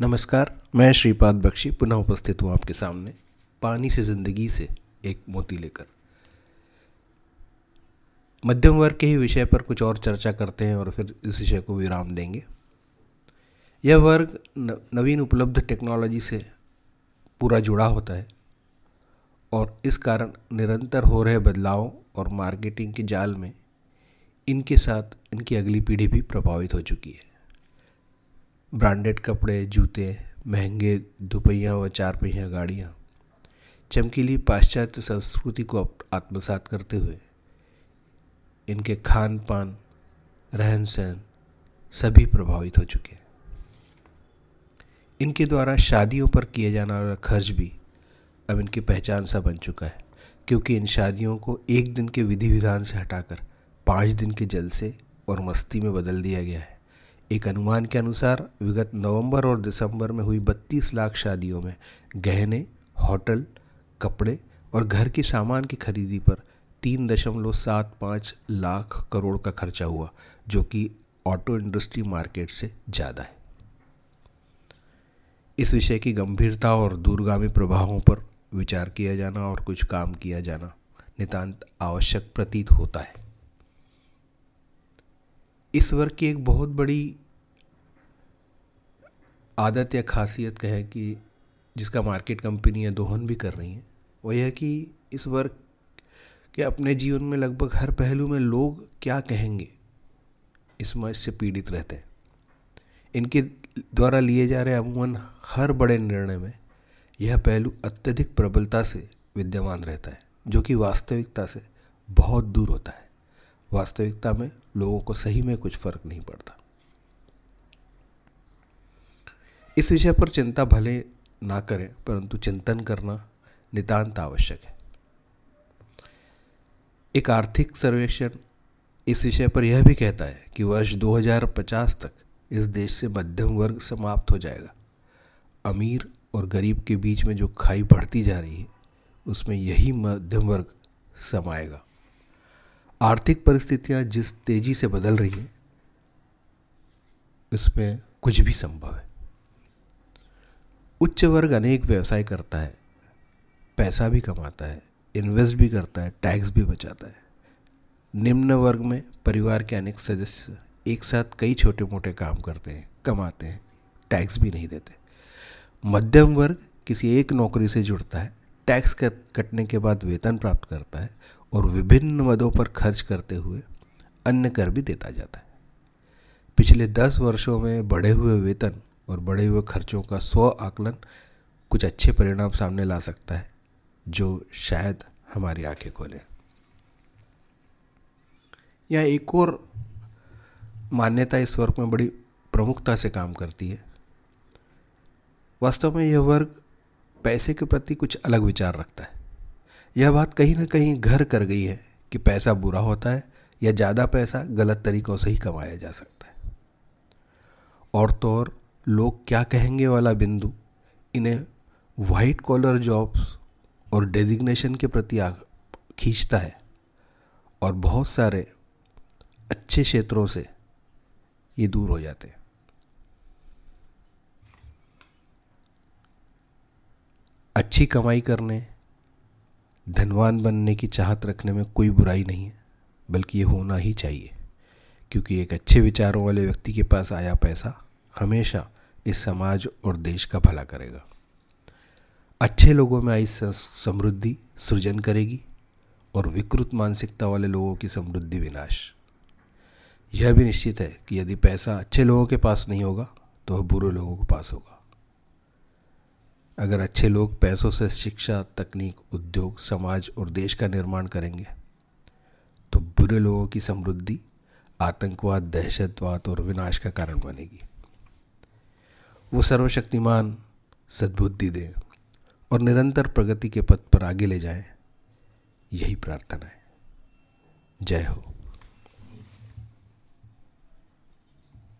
नमस्कार, मैं श्रीपाद बख्शी पुनः उपस्थित हूँ आपके सामने पानी से ज़िंदगी से एक मोती लेकर। मध्यम वर्ग के ही विषय पर कुछ और चर्चा करते हैं और फिर इस विषय को विराम देंगे। यह वर्ग नवीन उपलब्ध टेक्नोलॉजी से पूरा जुड़ा होता है और इस कारण निरंतर हो रहे बदलावों और मार्केटिंग के जाल में इनके साथ इनकी अगली पीढ़ी भी प्रभावित हो चुकी है। ब्रांडेड कपड़े, जूते, महँगे दुपहिया व चार पहिया गाड़ियाँ, चमकीली पाश्चात्य संस्कृति को आत्मसात करते हुए, इनके खान पान रहन सहन सभी प्रभावित हो चुके हैं। इनके द्वारा शादियों पर किए जाने वाला खर्च भी अब इनकी पहचान सा बन चुका है, क्योंकि इन शादियों को एक दिन के विधि विधान से हटाकर पाँच दिन के जलसे और मस्ती में बदल दिया गया है। एक अनुमान के अनुसार विगत नवंबर और दिसंबर में हुई 32 लाख शादियों में गहने, होटल, कपड़े और घर के सामान की खरीदी पर तीन दशमलव सात पाँच लाख करोड़ का खर्चा हुआ, जो कि ऑटो इंडस्ट्री मार्केट से ज़्यादा है। इस विषय की गंभीरता और दूरगामी प्रभावों पर विचार किया जाना और कुछ काम किया जाना नितांत आवश्यक प्रतीत होता है। इस वर्ग की एक बहुत बड़ी आदत या खासियत कहे कि जिसका मार्केट कंपनियाँ दोहन भी कर रही हैं, वो यह कि इस वर्ग के अपने जीवन में लगभग हर पहलू में लोग क्या कहेंगे, इस समझ से पीड़ित रहते हैं। इनके द्वारा लिए जा रहे अमूमन हर बड़े निर्णय में यह पहलू अत्यधिक प्रबलता से विद्यमान रहता है, जो कि वास्तविकता से बहुत दूर होता है। वास्तविकता में लोगों को सही में कुछ फ़र्क नहीं पड़ता। इस विषय पर चिंता भले ना करें, परंतु चिंतन करना नितांत आवश्यक है। एक आर्थिक सर्वेक्षण इस विषय पर यह भी कहता है कि वर्ष 2050 तक इस देश से मध्यम वर्ग समाप्त हो जाएगा। अमीर और गरीब के बीच में जो खाई बढ़ती जा रही है, उसमें यही मध्यम वर्ग समाएगा। आर्थिक परिस्थितियाँ जिस तेज़ी से बदल रही है उसमें कुछ भी संभव है। उच्च वर्ग अनेक व्यवसाय करता है, पैसा भी कमाता है, इन्वेस्ट भी करता है, टैक्स भी बचाता है। निम्न वर्ग में परिवार के अनेक सदस्य एक साथ कई छोटे मोटे काम करते हैं, कमाते हैं, टैक्स भी नहीं देते। मध्यम वर्ग किसी एक नौकरी से जुड़ता है, टैक्स कटने के बाद वेतन प्राप्त करता है और विभिन्न मदों पर खर्च करते हुए अन्य कर भी देता जाता है। पिछले दस वर्षों में बढ़े हुए वेतन और बढ़े हुए खर्चों का स्व आकलन कुछ अच्छे परिणाम सामने ला सकता है, जो शायद हमारी आँखें खोले। या एक और मान्यता इस वर्ग में बड़ी प्रमुखता से काम करती है। वास्तव में यह वर्ग पैसे के प्रति कुछ अलग विचार रखता है। यह बात कहीं ना कहीं घर कर गई है कि पैसा बुरा होता है या ज़्यादा पैसा गलत तरीक़ों से ही कमाया जा सकता है। और तो और लोग क्या कहेंगे वाला बिंदु? इन्हें वाइट कॉलर जॉब्स और डेजिग्नेशन के प्रति खींचता है। और बहुत सारे अच्छे क्षेत्रों से ये दूर हो जाते हैं। अच्छी कमाई करने धनवान बनने की चाहत रखने में कोई बुराई नहीं है, बल्कि ये होना ही चाहिए। क्योंकि एक अच्छे विचारों वाले व्यक्ति के पास आया पैसा हमेशा इस समाज और देश का भला करेगा। अच्छे लोगों में आई समृद्धि सृजन करेगी और विकृत मानसिकता वाले लोगों की समृद्धि विनाश। यह भी निश्चित है कि यदि पैसा अच्छे लोगों के पास नहीं होगा तो वह बुरे लोगों के पास होगा। अगर अच्छे लोग पैसों से शिक्षा, तकनीक, उद्योग, समाज और देश का निर्माण करेंगे तो बुरे लोगों की समृद्धि, आतंकवाद, दहशतवाद और विनाश का कारण बनेगी। वो सर्वशक्तिमान, सद्बुद्धि दे और निरंतर प्रगति के पथ पर आगे ले जाए, यही प्रार्थना है। जय हो।